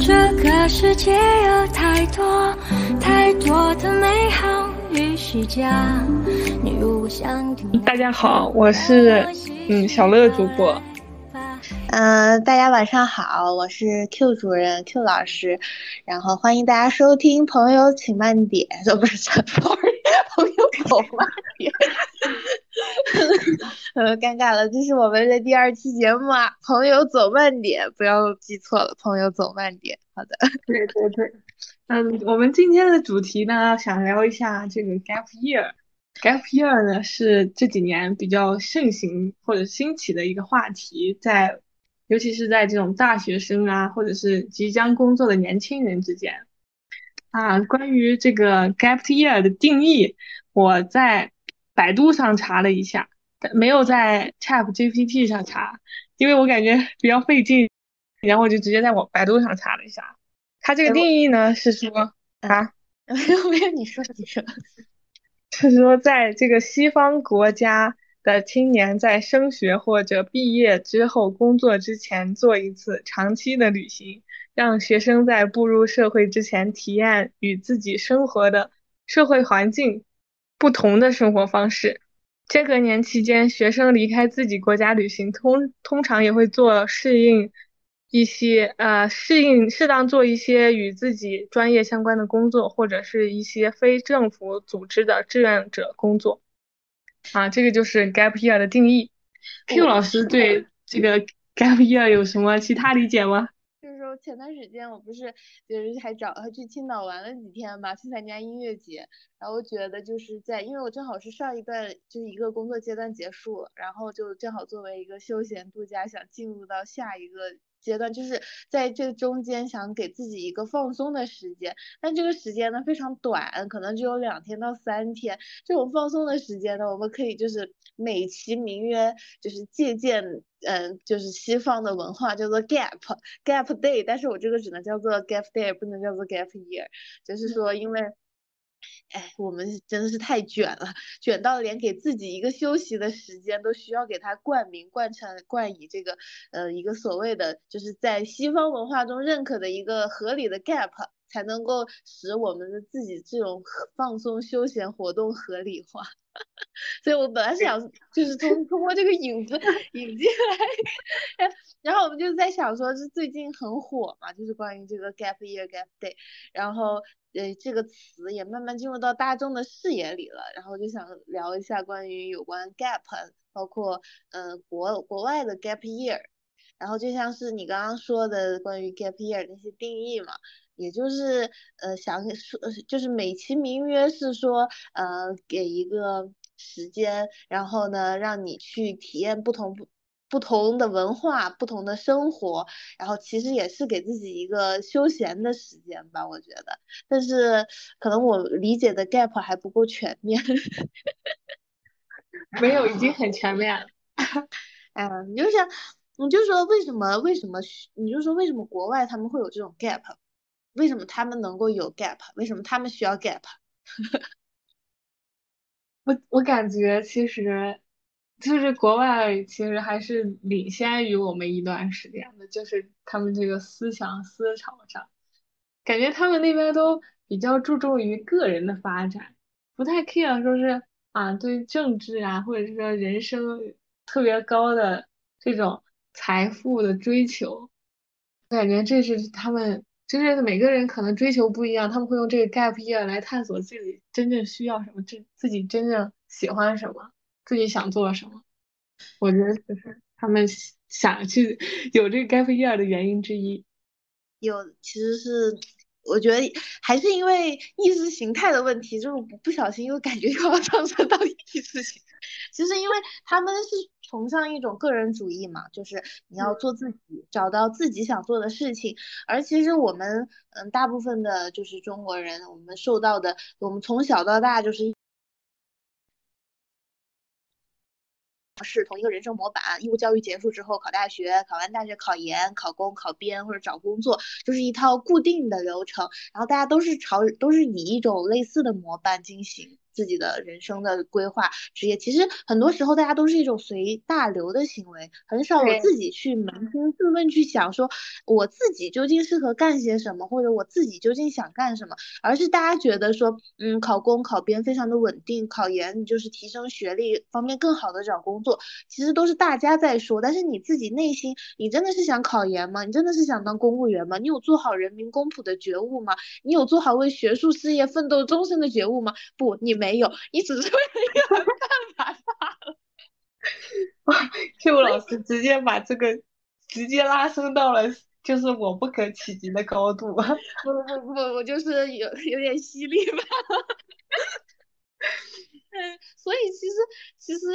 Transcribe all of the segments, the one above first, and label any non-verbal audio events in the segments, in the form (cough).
这个世界有太多太多的美好与虚假，你如果想听，大家好，我是嗯小乐主播。嗯，大家晚上好，我是 Q 主任 Q 老师，然后欢迎大家收听《朋友请慢点》，这不是，sorry，朋友走慢点，呃，(laughs) 尴尬了，这是我们的第二期节目啊，朋友走慢点，不要记错了，朋友走慢点，好的，对对对，嗯，我们今天的主题呢，想聊一下这个 gap year，gap year 呢是这几年比较盛行或者兴起的一个话题，在。尤其是在这种大学生啊，或者是即将工作的年轻人之间，啊，关于这个 gap year 的定义，我在百度上查了一下，没有在 Chat GPT 上查，因为我感觉比较费劲，然后我就直接在我百度上查了一下。它这个定义呢是说啊，(laughs) 没有没有，你说你说，(laughs) 是说在这个西方国家。的青年在升学或者毕业之后工作之前做一次长期的旅行，让学生在步入社会之前体验与自己生活的社会环境不同的生活方式。间隔年期间，学生离开自己国家旅行，通通常也会做适应一些呃适应适当做一些与自己专业相关的工作，或者是一些非政府组织的志愿者工作。啊，这个就是 gap year 的定义。Q 老师对这个 gap year 有什么其他理解吗？就是说前段时间我不是就是还找还去青岛玩了几天嘛，去参加音乐节，然后我觉得就是在因为我正好是上一段就是一个工作阶段结束，然后就正好作为一个休闲度假，想进入到下一个。阶段就是在这中间想给自己一个放松的时间，但这个时间呢非常短，可能只有两天到三天。这种放松的时间呢，我们可以就是美其名曰就是借鉴，嗯，就是西方的文化叫做 gap gap day，但是我这个只能叫做 gap day，不能叫做 gap year，就是说因为。哎，我们真的是太卷了，卷到连给自己一个休息的时间都需要给他冠名、冠成、冠以这个呃一个所谓的就是在西方文化中认可的一个合理的 gap，才能够使我们的自己这种放松休闲活动合理化。(laughs) 所以我本来是想 (laughs) 就是通通过这个引子引进来，(laughs) 然后我们就在想说，是最近很火嘛，就是关于这个 gap year、gap day，然后。呃，这个词也慢慢进入到大众的视野里了，然后就想聊一下关于有关 gap，包括嗯国国外的 gap year，然后就像是你刚刚说的关于 gap year 那些定义嘛，也就是呃想说就是美其名曰是说呃给一个时间，然后呢让你去体验不同不。不同的文化，不同的生活，然后其实也是给自己一个休闲的时间吧，我觉得。但是可能我理解的 gap 还不够全面。没有，已经很全面了。(laughs) 嗯，你就想，你就说为什么？为什么？你就说为什么国外他们会有这种 gap？为什么他们能够有 gap？为什么他们需要 gap？(laughs) 我我感觉其实。就是国外其实还是领先于我们一段时间的，就是他们这个思想思潮上，感觉他们那边都比较注重于个人的发展，不太 care 说是啊对政治啊或者是说人生特别高的这种财富的追求，我感觉这是他们就是每个人可能追求不一样，他们会用这个 gap year 来探索自己真正需要什么，自自己真正喜欢什么。自己想做什么，我觉得就是他们想去有这个 gap year 的原因之一。有，其实是我觉得还是因为意识形态的问题，就是不不小心又感觉又要上升到意识形态。其实因为他们是崇尚一种个人主义嘛，就是你要做自己，找到自己想做的事情。而其实我们嗯，大部分的就是中国人，我们受到的，我们从小到大就是。是同一个人生模板，义务教育结束之后考大学，考完大学考研、考公、考编或者找工作，就是一套固定的流程。然后大家都是朝，都是以一种类似的模板进行。自己的人生的规划、职业。其实很多时候大家都是一种随大流的行为，很少我自己去扪心自问去想说我自己究竟适合干些什么，或者我自己究竟想干什么，而是大家觉得说，嗯，考公考编非常的稳定，考研就是提升学历方面更好的找工作，其实都是大家在说，但是你自己内心，你真的是想考研吗？你真的是想当公务员吗？你有做好人民公仆的觉悟吗？你有做好为学术事业奋斗终身的觉悟吗？不，你没有，你只是为了一个办法罢了。哇，Q 老师直接把这个直接拉升到了就是我不可企及的高度。(laughs) 不不不不，我就是有有点犀利吧。所以其实其实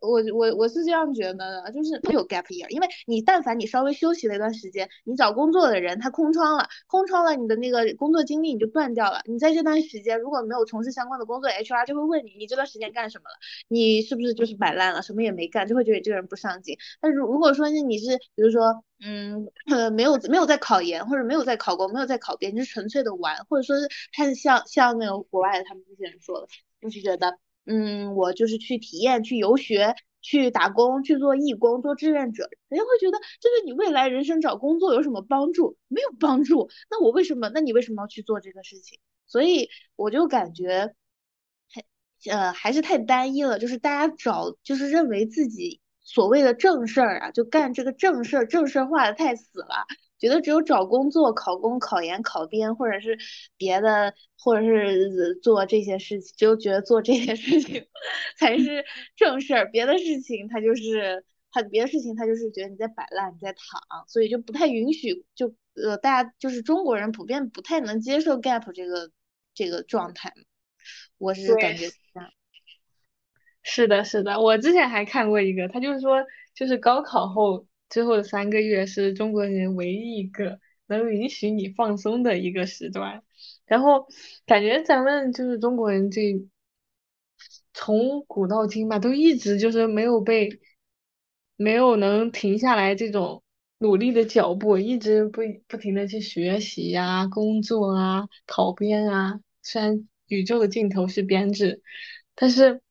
我我我是这样觉得的，就是没有 gap year，因为你但凡你稍微休息了一段时间，你找工作的人他空窗了，空窗了，你的那个工作经历你就断掉了。你在这段时间如果没有从事相关的工作，HR 就会问你，你这段时间干什么了？你是不是就是摆烂了，什么也没干，就会觉得这个人不上进。但如如果说你是比如说嗯 (coughs) 没有没有在考研或者没有在考公，没有在考编，就是纯粹的玩，或者说是他是像像那个国外的他们这些人说的，就是觉得。嗯，我就是去体验、去游学、去打工、去做义工、做志愿者，人家会觉得这对你未来人生找工作有什么帮助？没有帮助。那我为什么？那你为什么要去做这个事情？所以我就感觉，还呃还是太单一了，就是大家找，就是认为自己所谓的正事儿啊，就干这个正事儿，正事儿化的太死了。觉得只有找工作、考公、考研、考编，或者是别的，或者是做这些事情，就觉得做这些事情才是正事儿。别的事情他就是他，别的事情他就是觉得你在摆烂，你在躺，所以就不太允许。就呃，大家就是中国人普遍不太能接受 gap 这个这个状态。我是感觉这样。是的，是的，我之前还看过一个，他就是说，就是高考后。之后的三个月是中国人唯一一个能允许你放松的一个时段，然后感觉咱们就是中国人这从古到今吧，都一直就是没有被没有能停下来这种努力的脚步，一直不不停的去学习呀、工作啊、考编啊。虽然宇宙的尽头是编制，但是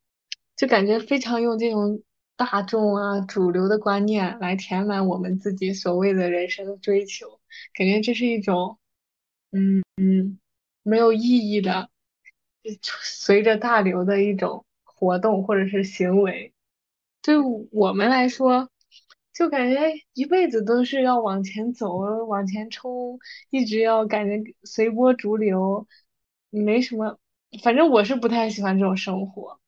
就感觉非常用这种。大众啊，主流的观念来填满我们自己所谓的人生追求，感觉这是一种，嗯嗯，没有意义的，随着大流的一种活动或者是行为。对我们来说，就感觉一辈子都是要往前走，往前冲，一直要感觉随波逐流，没什么，反正我是不太喜欢这种生活。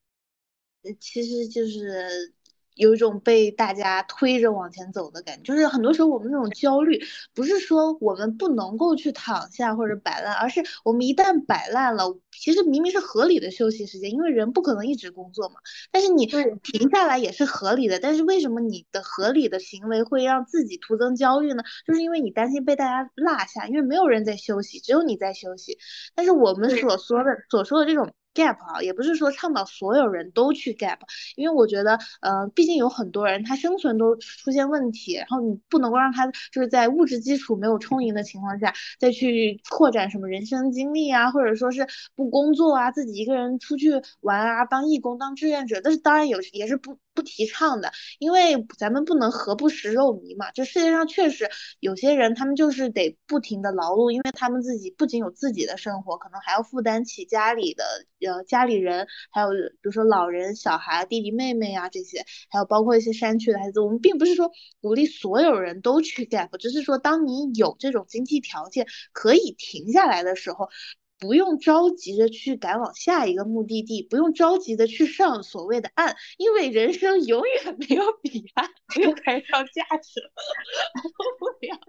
其实就是。有一种被大家推着往前走的感觉，就是很多时候我们那种焦虑，不是说我们不能够去躺下或者摆烂，而是我们一旦摆烂了，其实明明是合理的休息时间，因为人不可能一直工作嘛。但是你停下来也是合理的，但是为什么你的合理的行为会让自己徒增焦虑呢？就是因为你担心被大家落下，因为没有人在休息，只有你在休息。但是我们所说的所说的这种。Gap 啊，也不是说倡导所有人都去 gap，因为我觉得，呃，毕竟有很多人他生存都出现问题，然后你不能够让他就是在物质基础没有充盈的情况下再去扩展什么人生经历啊，或者说是不工作啊，自己一个人出去玩啊，当义工、当志愿者，但是当然有也是不。不提倡的，因为咱们不能何不食肉糜嘛。这世界上确实有些人，他们就是得不停的劳碌，因为他们自己不仅有自己的生活，可能还要负担起家里的呃家里人，还有比如说老人、小孩、弟弟妹妹啊这些，还有包括一些山区的孩子。我们并不是说鼓励所有人都去 gap，只是说当你有这种经济条件可以停下来的时候。不用着急的去赶往下一个目的地，不用着急的去上所谓的岸，因为人生永远没有彼岸，不用台上价值了，不了。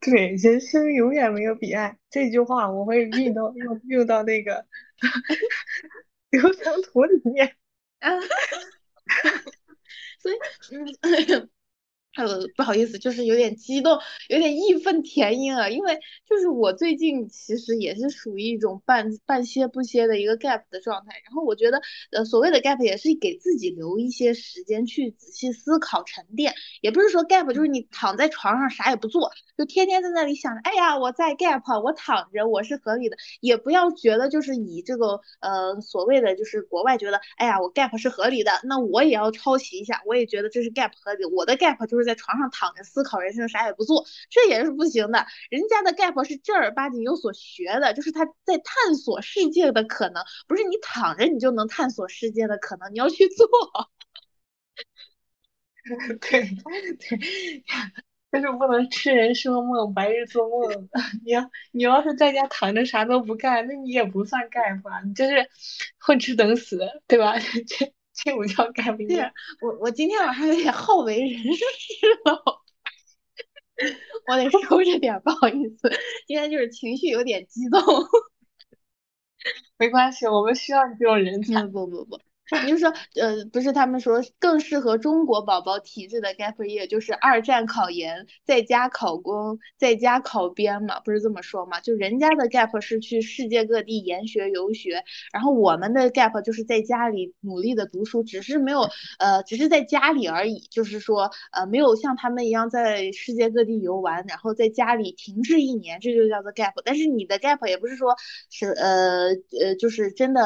(laughs) 对，人生永远没有彼岸这句话，我会运到用用到那个 (laughs) 流程图里面。啊，(laughs) 所以，嗯。呃，不好意思，就是有点激动，有点义愤填膺啊，因为就是我最近其实也是属于一种半半歇不歇的一个 gap 的状态，然后我觉得，呃，所谓的 gap 也是给自己留一些时间去仔细思考沉淀，也不是说 gap 就是你躺在床上啥也不做，就天天在那里想着，哎呀，我在 gap，我躺着我是合理的，也不要觉得就是以这个呃所谓的就是国外觉得，哎呀，我 gap 是合理的，那我也要抄袭一下，我也觉得这是 gap 合理，我的 gap 就是。在床上躺着思考人生，啥也不做，这也是不行的。人家的 gap 是正儿八经有所学的，就是他在探索世界的可能，不是你躺着你就能探索世界的可能，你要去做。(laughs) 对对，但是不能痴人说梦，白日做梦。你要你要是在家躺着啥都不干，那你也不算 gap，你就是混吃等死，对吧？这。(laughs) 这我叫改不掉。我我今天晚上有点好为人师了，我得收着点，不好意思，今天就是情绪有点激动。(laughs) 没关系，我们需要你这种人才。不 (laughs) 不不。你就说，呃，不是他们说更适合中国宝宝体质的 gap year 就是二战考研，在家考公，在家考编嘛，不是这么说嘛？就人家的 gap 是去世界各地研学游学，然后我们的 gap 就是在家里努力的读书，只是没有，呃，只是在家里而已，就是说，呃，没有像他们一样在世界各地游玩，然后在家里停滞一年，这就叫做 gap。但是你的 gap 也不是说是，呃，呃，就是真的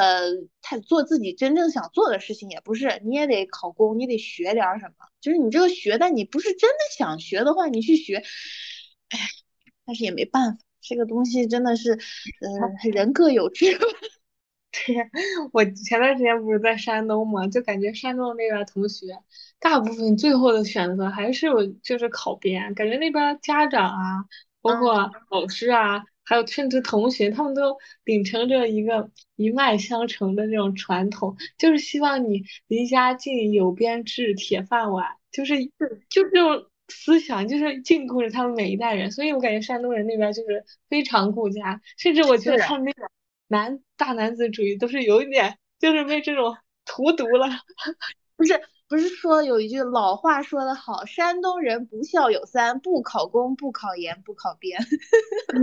太做自己真正想。做的事情也不是，你也得考公，你得学点什么。就是你这个学，但你不是真的想学的话，你去学，哎，但是也没办法，这个东西真的是，呃，人各有志。(laughs) 对呀，我前段时间不是在山东嘛，就感觉山东那边同学，大部分最后的选择还是就是考编，感觉那边家长啊，包括老师啊。还有甚至同学，他们都秉承着一个一脉相承的这种传统，就是希望你离家近，有编制，铁饭碗，就是就这种思想，就是禁锢着他们每一代人。所以我感觉山东人那边就是非常顾家，甚至我觉得他们那种男大男子主义都是有一点，就是被这种荼毒了，(laughs) 不是。不是说有一句老话说得好，山东人不孝有三，不考公，不考研，不考编。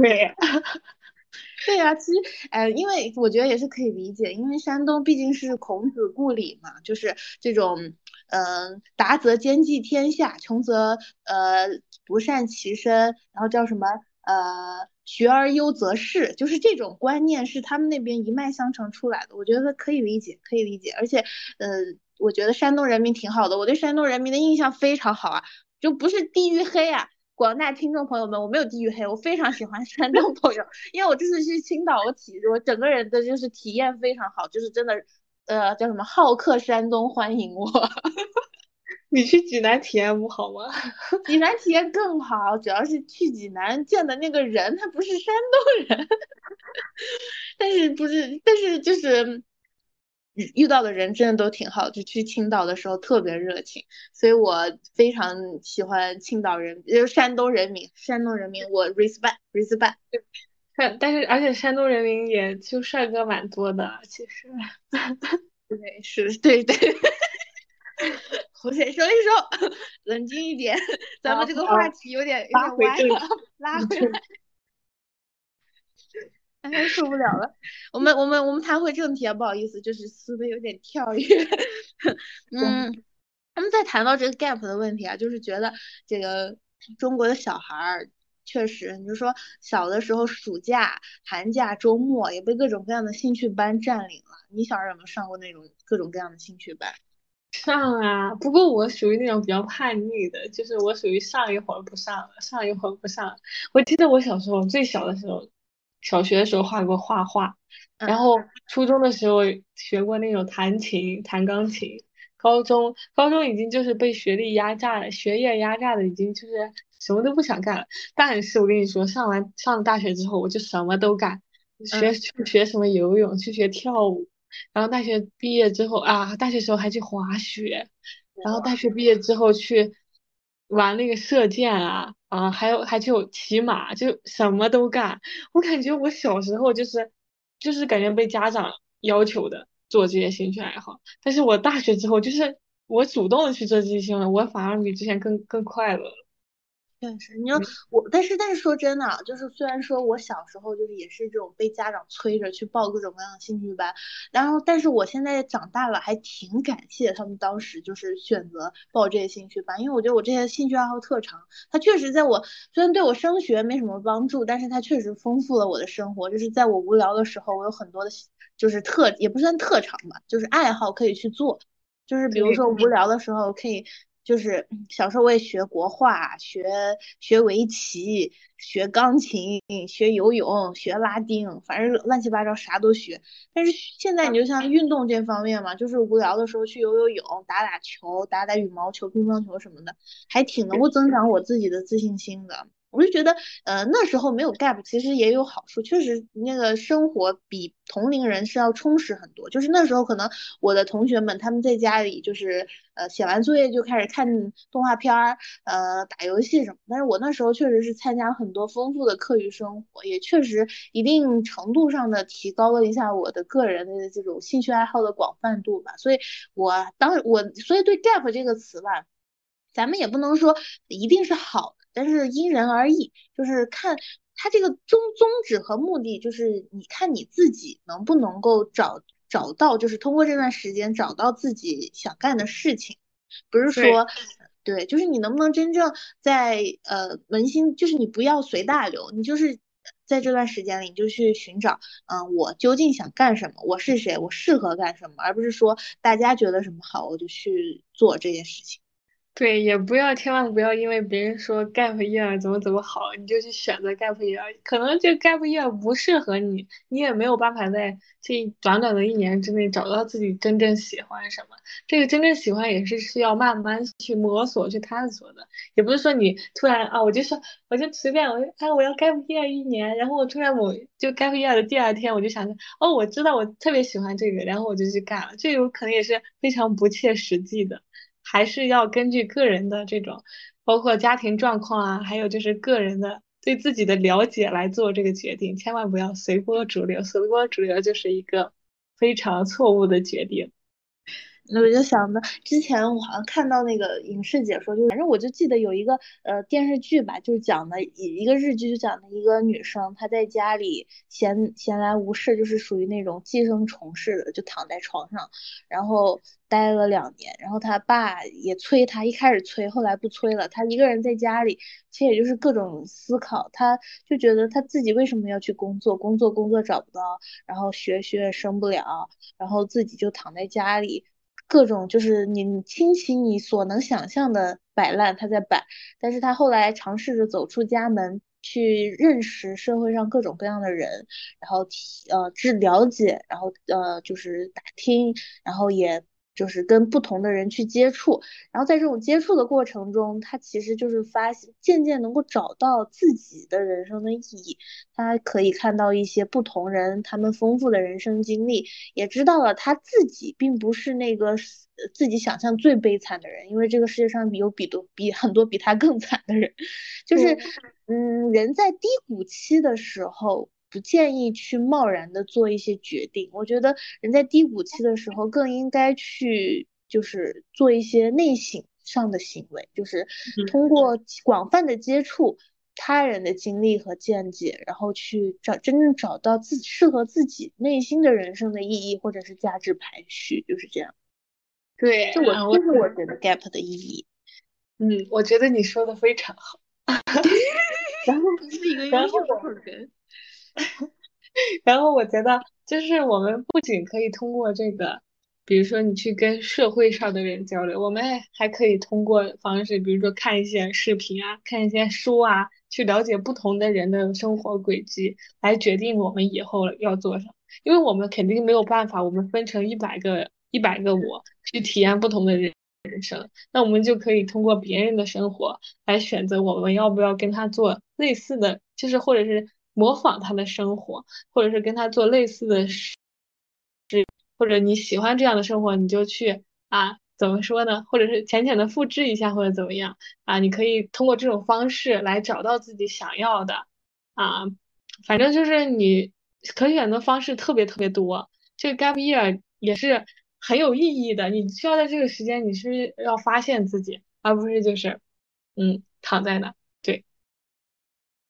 对，(laughs) 对呀，其实，呃，因为我觉得也是可以理解，因为山东毕竟是孔子故里嘛，就是这种，嗯，达则兼济天下，穷则呃独善其身，然后叫什么，呃，学而优则仕，就是这种观念是他们那边一脉相承出来的，我觉得可以理解，可以理解，而且，呃。我觉得山东人民挺好的，我对山东人民的印象非常好啊，就不是地域黑啊，广大听众朋友们，我没有地域黑，我非常喜欢山东朋友，(laughs) 因为我这次去青岛，我体我整个人的就是体验非常好，就是真的，呃，叫什么好客山东欢迎我。(laughs) 你去济南体验不好吗？(laughs) 济南体验更好，主要是去济南见的那个人他不是山东人，但是不是，但是就是。遇到的人真的都挺好，就去青岛的时候特别热情，所以我非常喜欢青岛人，就是山东人民，山东人民我 respect respect。但但是而且山东人民也就帅哥蛮多的，其实。(laughs) 对，是，对对。(laughs) 胡先说一说，(laughs) 冷静一点，咱们这个话题有点有点歪了，拉回来。哎，受不了了！我们我们我们谈回正题啊，不好意思，就是思维有点跳跃。(laughs) 嗯，他们在谈到这个 gap 的问题啊，就是觉得这个中国的小孩儿确实，你就说小的时候暑假、寒假、周末也被各种各样的兴趣班占领了。你小时候有没有上过那种各种各样的兴趣班？上啊，不过我属于那种比较叛逆的，就是我属于上一会儿不上了，上一会儿不上。我记得我小时候最小的时候。小学的时候画过画画，然后初中的时候学过那种弹琴、弹钢琴，高中高中已经就是被学历压榨了，学业压榨的已经就是什么都不想干了。但是我跟你说，上完上了大学之后，我就什么都干，学去学什么游泳，去学跳舞，然后大学毕业之后啊，大学时候还去滑雪，然后。大学毕业之后去玩那个射箭啊。啊，还有还就骑马，就什么都干。我感觉我小时候就是，就是感觉被家长要求的做这些兴趣爱好。但是我大学之后，就是我主动的去做这些兴趣，我反而比之前更更快乐。确实，你说我，但是但是说真的，就是虽然说我小时候就是也是这种被家长催着去报各种各样的兴趣班，然后但是我现在长大了，还挺感谢他们当时就是选择报这些兴趣班，因为我觉得我这些兴趣爱好特长，它确实在我虽然对我升学没什么帮助，但是它确实丰富了我的生活。就是在我无聊的时候，我有很多的，就是特也不算特长吧，就是爱好可以去做，就是比如说无聊的时候可以。就是小时候我也学国画，学学围棋，学钢琴，学游泳，学拉丁，反正乱七八糟啥都学。但是现在你就像运动这方面嘛，就是无聊的时候去游游泳，打打球，打打羽毛球、乒乓球什么的，还挺能够增长我自己的自信心的。我就觉得，呃，那时候没有 gap，其实也有好处，确实那个生活比同龄人是要充实很多。就是那时候可能我的同学们他们在家里就是呃写完作业就开始看动画片儿，呃打游戏什么。但是我那时候确实是参加很多丰富的课余生活，也确实一定程度上的提高了一下我的个人的这种兴趣爱好的广泛度吧。所以我当我所以对 gap 这个词吧，咱们也不能说一定是好。但是因人而异，就是看他这个宗宗旨和目的，就是你看你自己能不能够找找到，就是通过这段时间找到自己想干的事情，不是说对，就是你能不能真正在呃扪心，就是你不要随大流，你就是在这段时间里你就去寻找，嗯，我究竟想干什么，我是谁，我适合干什么，而不是说大家觉得什么好，我就去做这件事情。对，也不要千万不要因为别人说 gap year 怎么怎么好，你就去选择 gap year，可能这 gap year 不适合你，你也没有办法在这短短的一年之内找到自己真正喜欢什么。这个真正喜欢也是需要慢慢去摸索、去探索的，也不是说你突然啊，我就说我就随便我就哎我要 gap year 一年，然后我突然某就 gap year 的第二天我就想着哦我知道我特别喜欢这个，然后我就去干了，这有可能也是非常不切实际的。还是要根据个人的这种，包括家庭状况啊，还有就是个人的对自己的了解来做这个决定，千万不要随波逐流，随波逐流就是一个非常错误的决定。那我就想着，之前我好像看到那个影视解说，就反正我就记得有一个呃电视剧吧，就是讲的一一个日剧，就讲的一个女生，她在家里闲闲来无事，就是属于那种寄生虫似的，就躺在床上，然后待了两年，然后她爸也催她，一开始催，后来不催了，她一个人在家里，其实也就是各种思考，她就觉得她自己为什么要去工作，工作工作找不到，然后学学升不了，然后自己就躺在家里。各种就是你倾其你所能想象的摆烂，他在摆，但是他后来尝试着走出家门，去认识社会上各种各样的人，然后呃，去了解，然后呃，就是打听，然后也。就是跟不同的人去接触，然后在这种接触的过程中，他其实就是发现渐渐能够找到自己的人生的意义。他可以看到一些不同人他们丰富的人生经历，也知道了他自己并不是那个自己想象最悲惨的人，因为这个世界上有比多比很多比他更惨的人。(laughs) 就是嗯，人在低谷期的时候。不建议去贸然的做一些决定。我觉得人在低谷期的时候，更应该去就是做一些内省上的行为，就是通过广泛的接触他人的经历和见解，然后去找真正找到自己适合自己内心的人生的意义或者是价值排序，就是这样。对，这我这是我觉得 gap 的意义。(laughs) 嗯，我觉得你说的非常好。(laughs) 然后是一个优秀的人。(laughs) 然后我觉得，就是我们不仅可以通过这个，比如说你去跟社会上的人交流，我们还可以通过方式，比如说看一些视频啊，看一些书啊，去了解不同的人的生活轨迹，来决定我们以后要做什么。因为我们肯定没有办法，我们分成一百个一百个我去体验不同的人人生，那我们就可以通过别人的生活来选择我们要不要跟他做类似的，就是或者是。模仿他的生活，或者是跟他做类似的事，或者你喜欢这样的生活，你就去啊，怎么说呢？或者是浅浅的复制一下，或者怎么样啊？你可以通过这种方式来找到自己想要的啊，反正就是你可选择方式特别特别多。这个 gap year 也是很有意义的。你需要在这个时间，你是要发现自己，而不是就是嗯躺在那。对，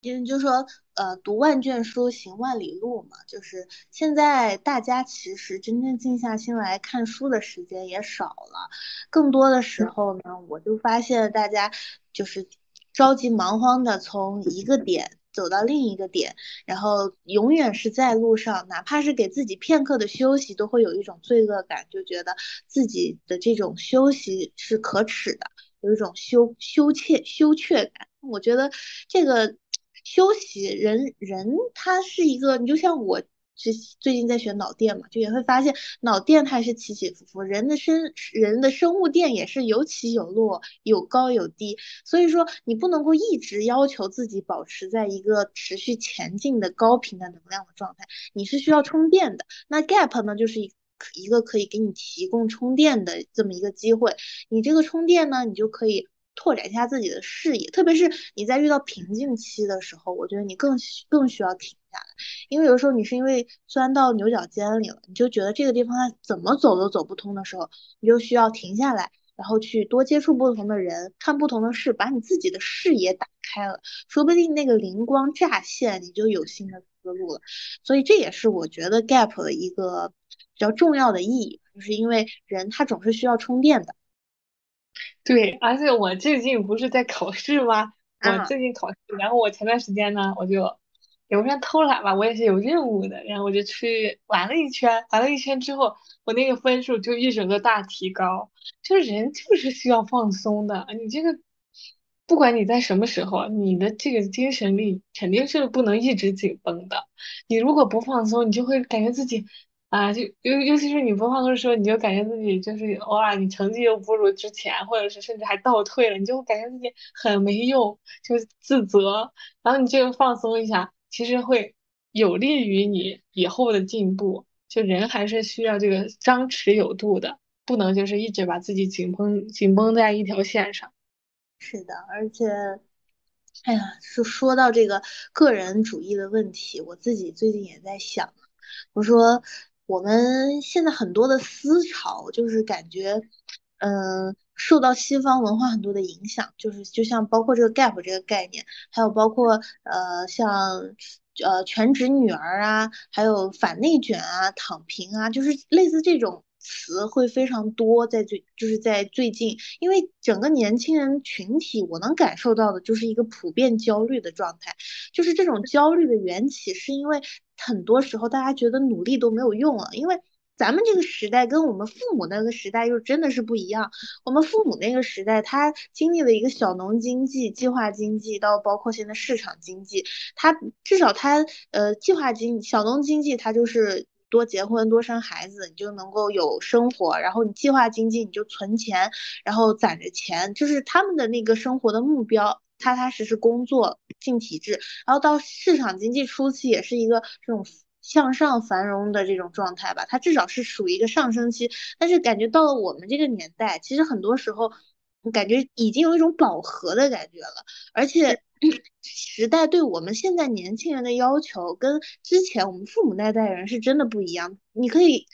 因为就说呃读万卷书行万里路嘛，就是现在大家其实真正静下心来看书的时间也少了，更多的时候呢，我就发现大家就是着急忙慌的从一个点。走到另一个点，然后永远是在路上，哪怕是给自己片刻的休息，都会有一种罪恶感，就觉得自己的这种休息是可耻的，有一种羞羞怯羞怯感。我觉得这个休息，人人他是一个，你就像我。是最近在学脑电嘛，就也会发现脑电它是起起伏伏，人的生人的生物电也是有起有落，有高有低，所以说你不能够一直要求自己保持在一个持续前进的高频的能量的状态，你是需要充电的。那 gap 呢，就是一一个可以给你提供充电的这么一个机会，你这个充电呢，你就可以。拓展一下自己的视野，特别是你在遇到瓶颈期的时候，我觉得你更更需要停下来，因为有的时候你是因为钻到牛角尖里了，你就觉得这个地方它怎么走都走不通的时候，你就需要停下来，然后去多接触不同的人，看不同的事，把你自己的视野打开了，说不定那个灵光乍现，你就有新的思路了。所以这也是我觉得 gap 的一个比较重要的意义，就是因为人他总是需要充电的。对，而且我最近不是在考试吗？我最近考试，然后我前段时间呢，我就也不算偷懒吧，我也是有任务的，然后我就去玩了一圈，玩了一圈之后，我那个分数就一整个大提高。就人就是需要放松的，你这个不管你在什么时候，你的这个精神力肯定是不能一直紧绷的。你如果不放松，你就会感觉自己。啊，就尤尤其是你不放松的时候，你就感觉自己就是偶尔你成绩又不如之前，或者是甚至还倒退了，你就感觉自己很没用，就自责。然后你这个放松一下，其实会有利于你以后的进步。就人还是需要这个张弛有度的，不能就是一直把自己紧绷紧绷在一条线上。是的，而且，哎呀，就说到这个个人主义的问题，我自己最近也在想，我说。我们现在很多的思潮，就是感觉，嗯，受到西方文化很多的影响，就是就像包括这个 gap 这个概念，还有包括呃像呃全职女儿啊，还有反内卷啊、躺平啊，就是类似这种。词会非常多，在最就是在最近，因为整个年轻人群体，我能感受到的就是一个普遍焦虑的状态，就是这种焦虑的缘起，是因为很多时候大家觉得努力都没有用了，因为咱们这个时代跟我们父母那个时代又真的是不一样，我们父母那个时代，他经历了一个小农经济、计划经济，到包括现在市场经济，他至少他呃计划经小农经济，他就是。多结婚，多生孩子，你就能够有生活。然后你计划经济，你就存钱，然后攒着钱，就是他们的那个生活的目标，踏踏实实工作进体制。然后到市场经济初期，也是一个这种向上繁荣的这种状态吧，它至少是属于一个上升期。但是感觉到了我们这个年代，其实很多时候，感觉已经有一种饱和的感觉了，而且。(clears throat) 时代对我们现在年轻人的要求，跟之前我们父母那代人是真的不一样。你可以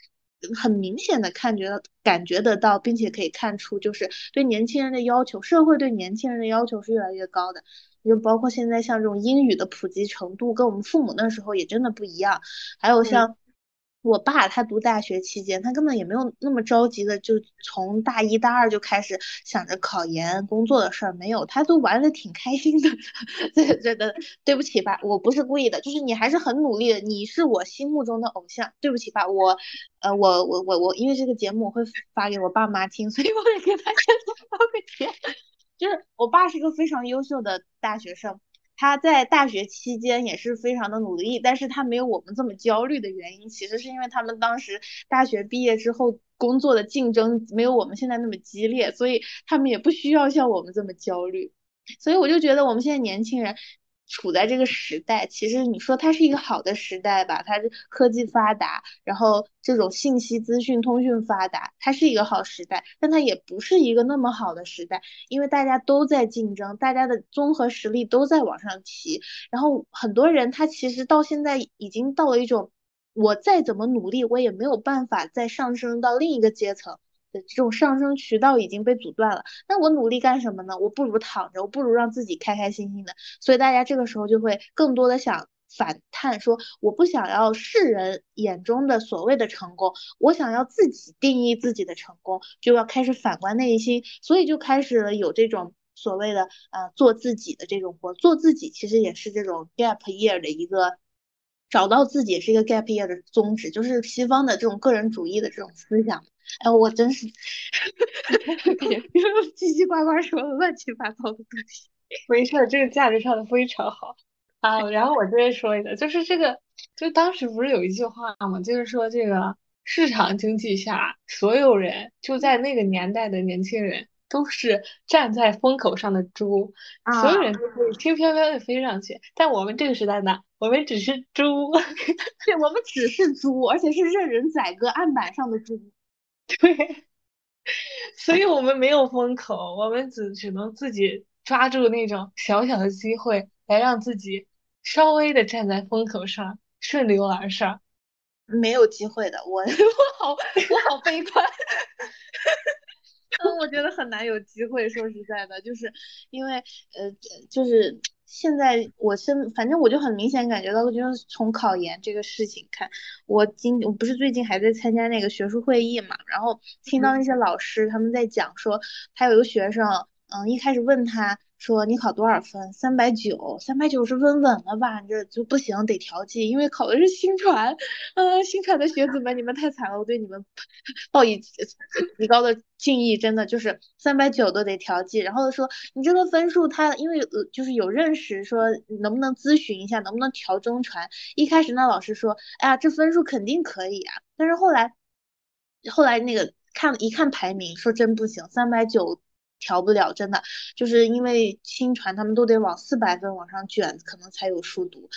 很明显的看觉、感觉得到，并且可以看出，就是对年轻人的要求，社会对年轻人的要求是越来越高的。就包括现在像这种英语的普及程度，跟我们父母那时候也真的不一样。还有像。我爸他读大学期间，他根本也没有那么着急的，就从大一大二就开始想着考研工作的事儿，没有，他都玩的挺开心的。对对对，对不起吧，我不是故意的，就是你还是很努力的，你是我心目中的偶像。对不起吧，我呃，我我我我，因为这个节目我会发给我爸妈听，所以我得给他先 (laughs) 发个歉。就是我爸是一个非常优秀的大学生。他在大学期间也是非常的努力，但是他没有我们这么焦虑的原因，其实是因为他们当时大学毕业之后工作的竞争没有我们现在那么激烈，所以他们也不需要像我们这么焦虑。所以我就觉得我们现在年轻人。处在这个时代，其实你说它是一个好的时代吧，它科技发达，然后这种信息资讯通讯发达，它是一个好时代，但它也不是一个那么好的时代，因为大家都在竞争，大家的综合实力都在往上提，然后很多人他其实到现在已经到了一种我再怎么努力，我也没有办法再上升到另一个阶层这种上升渠道已经被阻断了。那我努力干什么呢？我不如躺着，我不如让自己开开心心的。所以大家这个时候就会更多的想反叹说，我不想要世人眼中的所谓的成功，我想要自己定义自己的成功，就要开始反观内心，所以就开始了有这种所谓的呃做自己的这种活，做自己其实也是这种 gap year 的一个。找到自己是一个 gap year 的宗旨，就是西方的这种个人主义的这种思想。哎，我真是，(laughs) 叽叽呱呱说了乱七八糟的东西。没事，这个价值上的非常好啊。然后我接着说一个，就是这个，就当时不是有一句话吗？就是说这个市场经济下，所有人就在那个年代的年轻人。都是站在风口上的猪，所有人都可以轻飘飘的飞上去。但我们这个时代呢，我们只是猪，对，我们只是猪，而且是任人宰割案板上的猪。(laughs) 对，所以我们没有风口，我们只只能自己抓住那种小小的机会，来让自己稍微的站在风口上，顺流而上。没有机会的，我 (laughs) 我好我好悲观。(laughs) 嗯，我觉得很难有机会。说实在的，就是因为呃，就是现在我身，反正我就很明显感觉到，就是从考研这个事情看，我今我不是最近还在参加那个学术会议嘛，然后听到那些老师他们在讲说，他有一个学生，嗯，一开始问他。说你考多少分？三百九，三百九是问稳了吧？你这就不行，得调剂，因为考的是新传。嗯，新传的学子们，你们太惨了，我对你们 (laughs) 报以极高的敬意，真的就是三百九都得调剂。然后说你这个分数，他因为就是有认识，说能不能咨询一下，能不能调中传？一开始那老师说，哎呀，这分数肯定可以啊。但是后来，后来那个看一看排名，说真不行，三百九。调不了，真的就是因为新传他们都得往四百分往上卷，可能才有书读。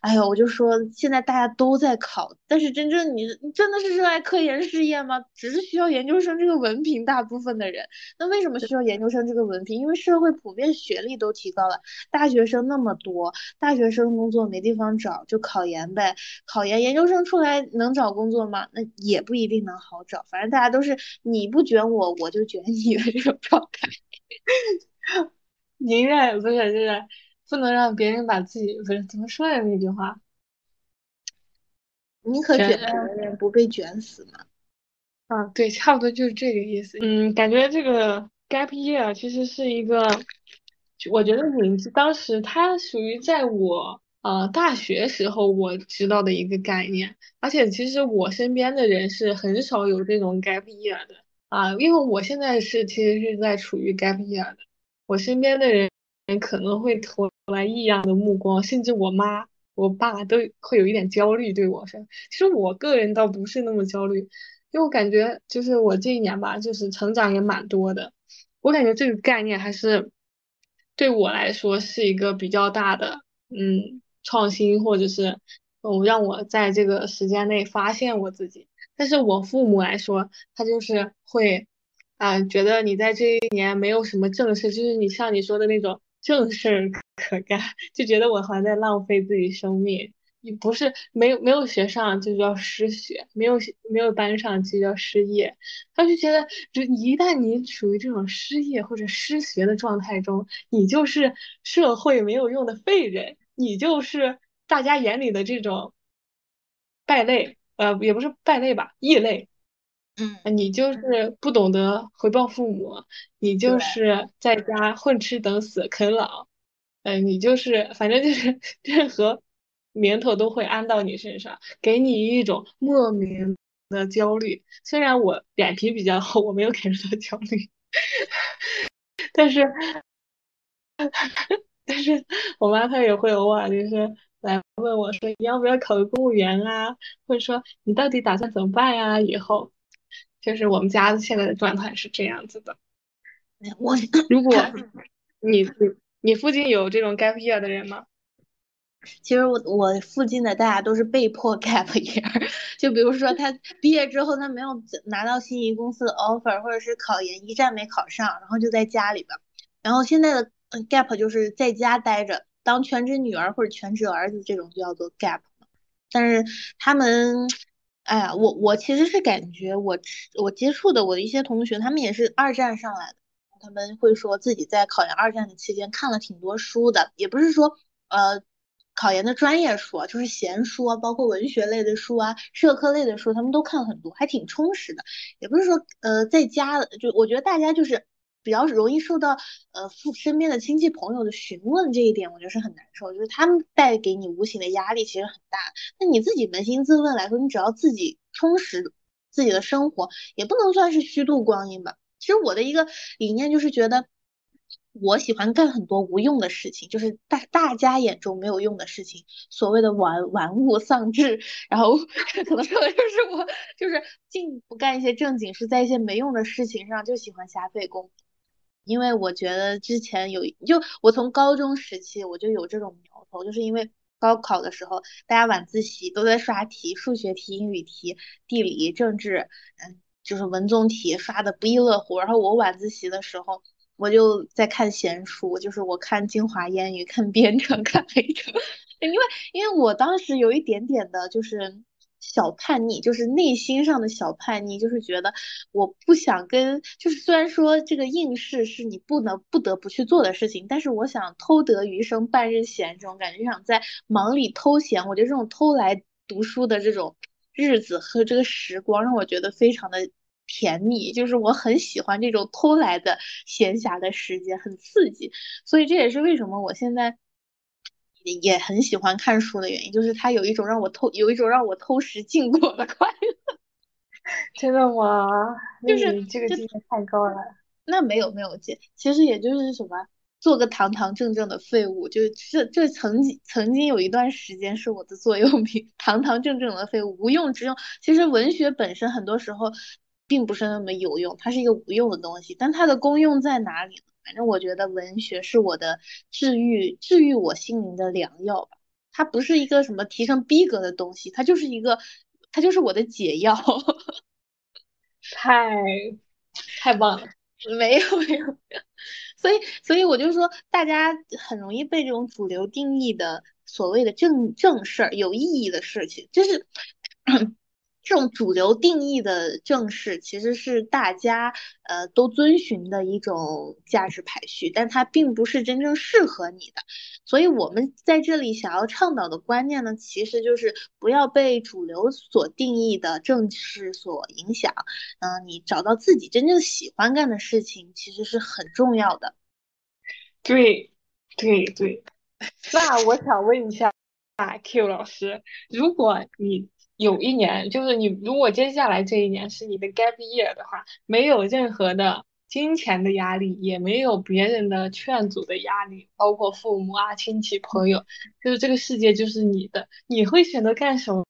哎呦，我就说现在大家都在考，但是真正你你真的是热爱科研事业吗？只是需要研究生这个文凭，大部分的人。那为什么需要研究生这个文凭？因为社会普遍学历都提高了，大学生那么多，大学生工作没地方找，就考研呗。考研研究生出来能找工作吗？那也不一定能好找。反正大家都是你不卷我，我就卷你的这种状态。(laughs) 宁愿不是就是不能让别人把自己不是怎么说的那句话，宁可卷别人不被卷死嘛。啊，对，差不多就是这个意思。嗯，感觉这个 gap year 其实是一个，我觉得你当时它属于在我呃大学时候我知道的一个概念，而且其实我身边的人是很少有这种 gap year 的。啊，因为我现在是其实是在处于 gap year 的，我身边的人可能会投来异样的目光，甚至我妈、我爸都会有一点焦虑对我说。其实我个人倒不是那么焦虑，因为我感觉就是我这一年吧，就是成长也蛮多的，我感觉这个概念还是对我来说是一个比较大的嗯创新，或者是嗯让我在这个时间内发现我自己。但是我父母来说，他就是会，啊，觉得你在这一年没有什么正事，就是你像你说的那种正事可干，(laughs) 就觉得我好像在浪费自己生命。你不是没有没有学上就叫失学，没有没有班上就叫失业。他就觉得，就一旦你处于这种失业或者失学的状态中，你就是社会没有用的废人，你就是大家眼里的这种败类。呃，也不是败类吧，异类。嗯，你就是不懂得回报父母，你就是在家混吃等死啃老。嗯，你就是反正就是任何名头都会安到你身上，给你一种莫名的焦虑。虽然我脸皮比较厚，我没有感受到焦虑，但是 (laughs) 但是我妈她也会偶尔就是。来问我说你要不要考个公务员啊？或者说你到底打算怎么办呀？以后就是我们家现在的状态是这样子的。我如果你你你附近有这种 gap year 的人吗？其实我我附近的大家都是被迫 gap year，(laughs) 就比如说他毕业之后他没有拿到心仪公司的 offer，或者是考研一战没考上，然后就在家里边。然后现在的 gap 就是在家待着。当全职女儿或者全职儿子这种就叫做 gap 但是他们，哎呀，我我其实是感觉我我接触的我的一些同学，他们也是二战上来的，他们会说自己在考研二战的期间看了挺多书的，也不是说呃考研的专业书，就是闲书啊，包括文学类的书啊，社科类的书，他们都看很多，还挺充实的。也不是说呃在家，就我觉得大家就是。比较容易受到呃父身边的亲戚朋友的询问，这一点我觉得是很难受，就是他们带给你无形的压力其实很大。那你自己扪心自问来说，你只要自己充实自己的生活，也不能算是虚度光阴吧。其实我的一个理念就是觉得，我喜欢干很多无用的事情，就是大大家眼中没有用的事情，所谓的玩玩物丧志。然后 (laughs) 可能说的就是我就是尽不干一些正经事，在一些没用的事情上就喜欢瞎费功夫。因为我觉得之前有，就我从高中时期我就有这种苗头，就是因为高考的时候大家晚自习都在刷题，数学题、英语题、地理、政治，嗯，就是文综题刷的不亦乐乎。然后我晚自习的时候，我就在看闲书，就是我看精华烟雨、看编程、看黑城，(laughs) 因为因为我当时有一点点的就是。小叛逆就是内心上的小叛逆，就是觉得我不想跟，就是虽然说这个应试是你不能不得不去做的事情，但是我想偷得余生半日闲这种感觉，想在忙里偷闲。我觉得这种偷来读书的这种日子和这个时光，让我觉得非常的甜蜜，就是我很喜欢这种偷来的闲暇的时间，很刺激。所以这也是为什么我现在。也很喜欢看书的原因，就是它有一种让我偷，有一种让我偷食禁果的快乐。(laughs) 真的吗？就是这个境界太高了。那没有没有戒，其实也就是什么，做个堂堂正正的废物，就这这曾经曾经有一段时间是我的座右铭，(laughs) 堂堂正正的废物，无用之用。其实文学本身很多时候并不是那么有用，它是一个无用的东西，但它的功用在哪里呢？反正我觉得文学是我的治愈、治愈我心灵的良药吧。它不是一个什么提升逼格的东西，它就是一个，它就是我的解药。(laughs) 太太棒了，(laughs) 没有没有，(laughs) 所以所以我就说，大家很容易被这种主流定义的所谓的正正事儿、有意义的事情，就是。这种主流定义的正事，其实是大家呃都遵循的一种价值排序，但它并不是真正适合你的。所以我们在这里想要倡导的观念呢，其实就是不要被主流所定义的正事所影响。嗯，你找到自己真正喜欢干的事情，其实是很重要的。对，对对。(laughs) 那我想问一下啊，Q 老师，如果你。有一年，就是你如果接下来这一年是你的 gap year 的话，没有任何的金钱的压力，也没有别人的劝阻的压力，包括父母啊、亲戚朋友，就是这个世界就是你的，你会选择干什么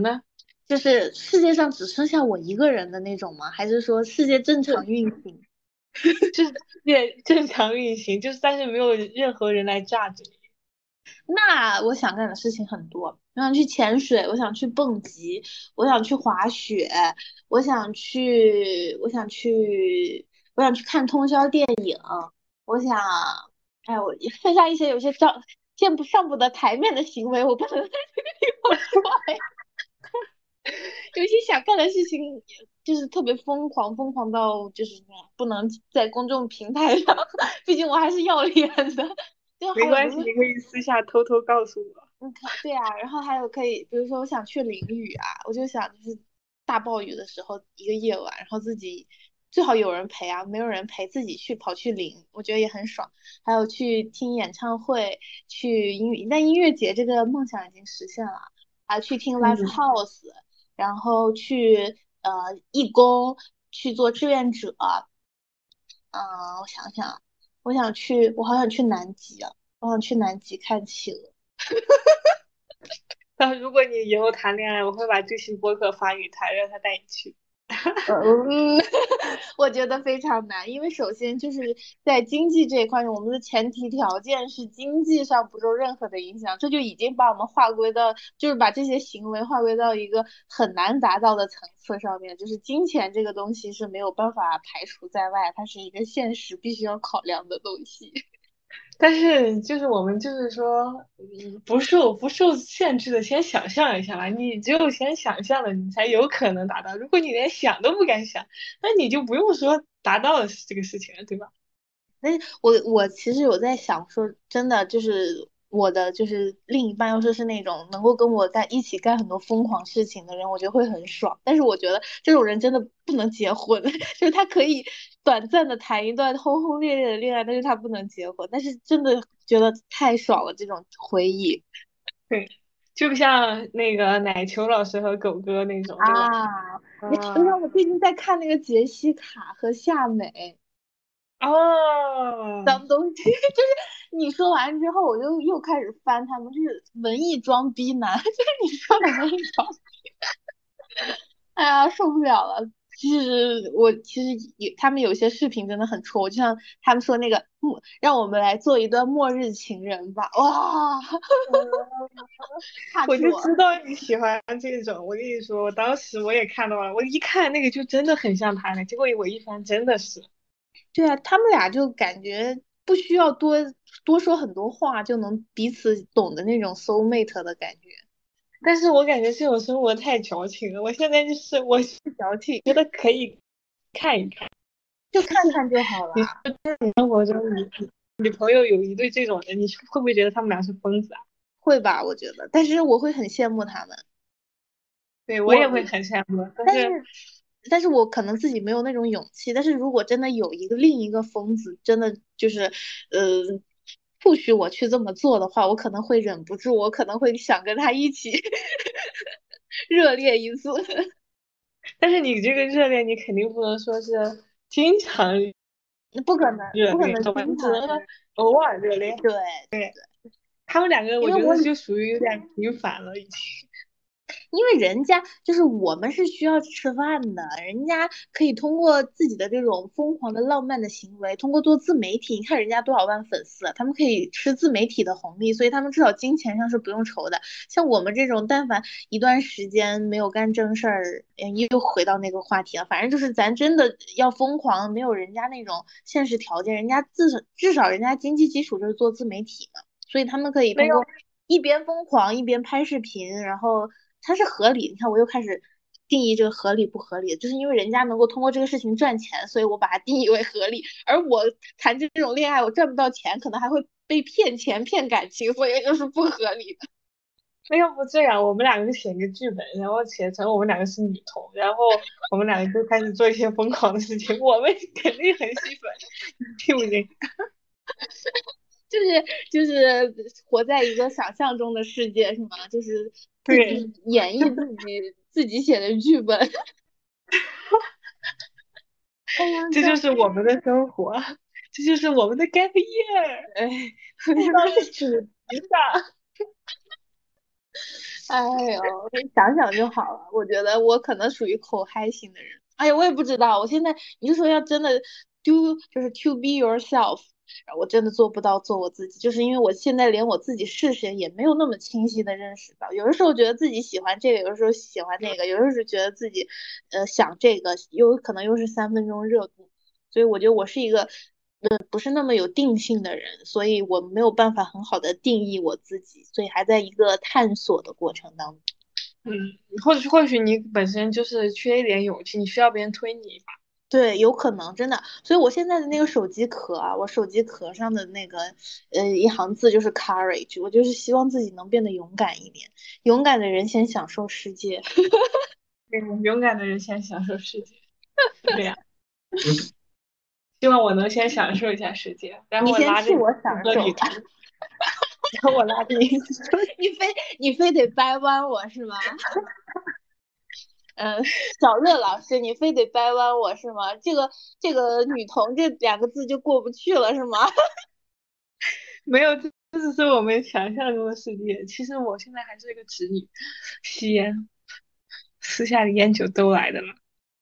呢？就是世界上只剩下我一个人的那种吗？还是说世界正常运行？(laughs) 就是世界正常运行，就是但是没有任何人来榨着你。那我想干的事情很多，我想去潜水，我想去蹦极，我想去滑雪，我想去，我想去，我想去看通宵电影，我想，哎，我剩下一些有些上见不上不得台面的行为，我不能在这个地方说。有些想干的事情，就是特别疯狂，疯狂到就是不能在公众平台上，(laughs) 毕竟我还是要脸的。没关系，你可以私下偷偷告诉我。嗯，对啊，然后还有可以，比如说我想去淋雨啊，我就想就是大暴雨的时候一个夜晚，然后自己最好有人陪啊，没有人陪自己去跑去淋，我觉得也很爽。还有去听演唱会，去音乐，但音乐节这个梦想已经实现了，啊去听 live house，然后去呃义工，去做志愿者。嗯，我想想。我想去，我好想去南极啊！我想去南极看企鹅。(laughs) 那如果你以后谈恋爱，我会把这期博客发给他，让他带你去。(laughs) 嗯，我觉得非常难，因为首先就是在经济这一块，我们的前提条件是经济上不受任何的影响，这就已经把我们划归到，就是把这些行为划归到一个很难达到的层次上面，就是金钱这个东西是没有办法排除在外，它是一个现实必须要考量的东西。但是就是我们就是说，不受不受限制的，先想象一下吧。你只有先想象了，你才有可能达到。如果你连想都不敢想，那你就不用说达到了这个事情了，对吧？但是我我其实有在想说，真的就是我的就是另一半要是是那种能够跟我在一起干很多疯狂事情的人，我觉得会很爽。但是我觉得这种人真的不能结婚，(laughs) 就是他可以短暂的谈一段轰轰烈烈的恋爱，但是他不能结婚。但是真的觉得太爽了，这种回忆对，就像那个奶球老师和狗哥那种？啊！你啊知道我最近在看那个杰西卡和夏美。哦，脏东西，(laughs) 就是你说完之后，我就又开始翻他们，就是文艺装逼男，(laughs) 就是你说的文艺装逼，(laughs) 哎呀，受不了了。其实我其实有他们有些视频真的很戳我，就像他们说那个末，让我们来做一段末日情人吧，哇，踏我就知道你喜欢这种。我跟你说，我当时我也看到了，我一看那个就真的很像他呢。结果我一翻，真的是。对啊，他们俩就感觉不需要多多说很多话就能彼此懂的那种 soul mate 的感觉。但是我感觉这种生活太矫情了。我现在就是我是矫情，觉得可以看一看。就看看就好了。生活中你你朋友有一对这种人，你会不会觉得他们俩是疯子啊？会吧，我觉得，但是我会很羡慕他们，对我也会很羡慕，但是但是，我可能自己没有那种勇气。但是如果真的有一个另一个疯子，真的就是呃，不许我去这么做的话，我可能会忍不住，我可能会想跟他一起 (laughs) 热烈一次。(laughs) 但是你这个热恋，你肯定不能说是经常 (laughs) 不可能，不可？能偶尔热恋。对对。他们两个，我觉得就属于有点频繁了，已经。因为人家就是我们是需要吃饭的，人家可以通过自己的这种疯狂的浪漫的行为，通过做自媒体，你看人家多少万粉丝啊，他们可以吃自媒体的红利，所以他们至少金钱上是不用愁的。像我们这种，但凡一段时间没有干正事儿，嗯又回到那个话题了。反正就是咱真的要疯狂，没有人家那种现实条件，人家至少至少人家经济基础就是做自媒体嘛，所以他们可以通过一边疯狂一边拍视频，然后它是合理。你看，我又开始定义这个合理不合理，就是因为人家能够通过这个事情赚钱，所以我把它定义为合理。而我谈这种恋爱，我赚不到钱，可能还会被骗钱、骗感情，所以就是不合理的。那要不这样，我们两个就写一个剧本，然后写成我们两个是女同，然后我们两个就开始做一些疯狂的事情，我们肯定很吸粉，你信不信？(laughs) 就是就是活在一个想象中的世界，是吗？就是自对己 (laughs) 演绎自己自己写的剧本。(laughs) 这就是我们的生活，这就是我们的 gap year，哎，到了主题的。哎呦，想想就好了。我觉得我可能属于口嗨型的人。哎呀，我也不知道。我现在你就说要真的 do 就是 to be yourself，我真的做不到做我自己，就是因为我现在连我自己是谁也没有那么清晰的认识到。有的时候觉得自己喜欢这个，有的时候喜欢那个，有的时候觉得自己呃想这个，有可能又是三分钟热度。所以我觉得我是一个。呃，不是那么有定性的人，所以我没有办法很好的定义我自己，所以还在一个探索的过程当中。嗯，或者或许你本身就是缺一点勇气，你需要别人推你一把。对，有可能真的。所以我现在的那个手机壳啊，我手机壳上的那个呃一行字就是 courage，我就是希望自己能变得勇敢一点。勇敢的人先享受世界。(laughs) 嗯，勇敢的人先享受世界，是这样。希望我能先享受一下世界，然后我拉着替我享受和旅途，(laughs) 然后我拉着你。(laughs) 你非你非得掰弯我是吗？嗯，小乐老师，你非得掰弯我是吗？这个这个女童这两个字就过不去了是吗？(laughs) 没有，这这只是我们想象中的世界。其实我现在还是一个直女，吸烟，私下里烟酒都来的了。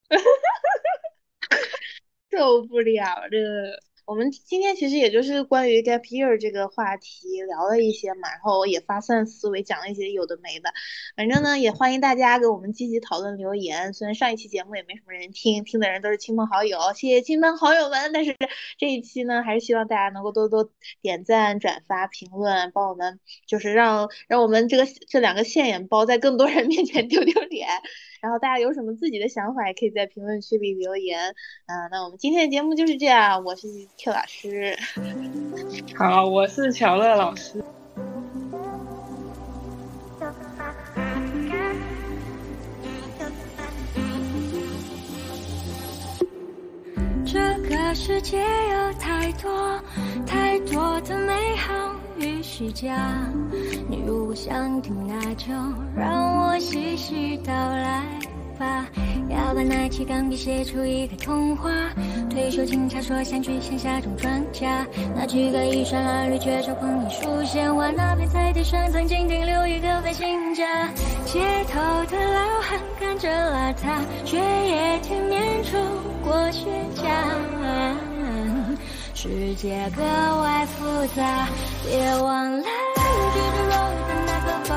(laughs) 受不了这个。我们今天其实也就是关于 gap year 这个话题聊了一些嘛，然后也发散思维讲了一些有的没的，反正呢也欢迎大家给我们积极讨论留言。虽然上一期节目也没什么人听，听的人都是亲朋好友，谢谢亲朋好友们。但是这一期呢，还是希望大家能够多多点赞、转发、评论，帮我们就是让让我们这个这两个现眼包在更多人面前丢丢脸。然后大家有什么自己的想法，也可以在评论区里留言。嗯，那我们今天的节目就是这样。我是 Q 老师，好，我是乔乐老师。世界有太多太多的美好。与虚假，你如果想听，那就让我细细道来吧。要把那期钢笔写出一个童话。退休警察说想去乡下种庄稼。那几个衣衫褴褛却少碰一束鲜花。那片菜地上曾经停留一个飞行家。街头的老汉看着邋遢，却也体面出过雪家。世界格外复杂，别忘了邻居的落雨的那个包，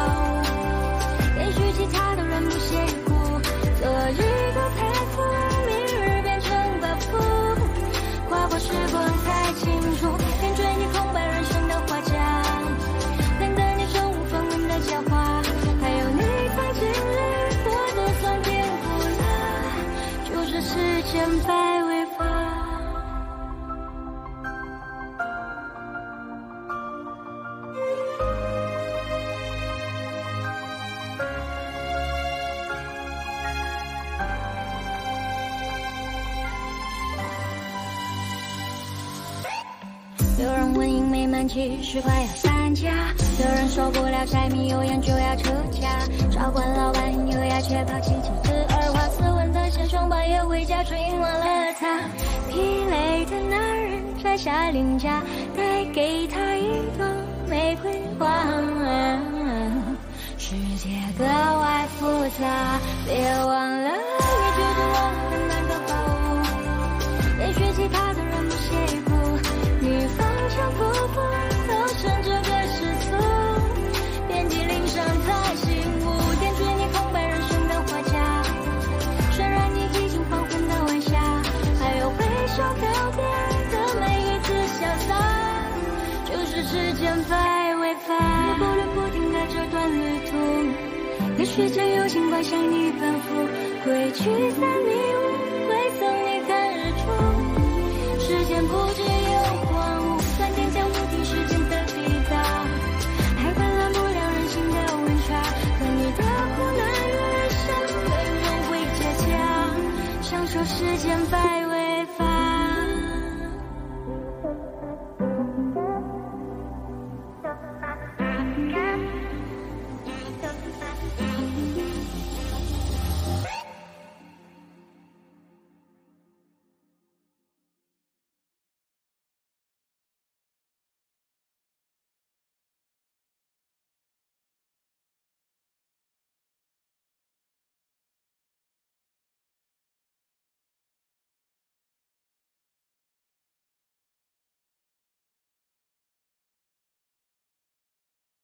世间百味法。有人问英美满几时快要散家，有人受不了柴米油盐就要出家，少管老板优雅却抛弃妻子，上半夜回家却赢了他。疲累的男人摘下脸颊，带给她一朵玫瑰花。世界格外复杂，别忘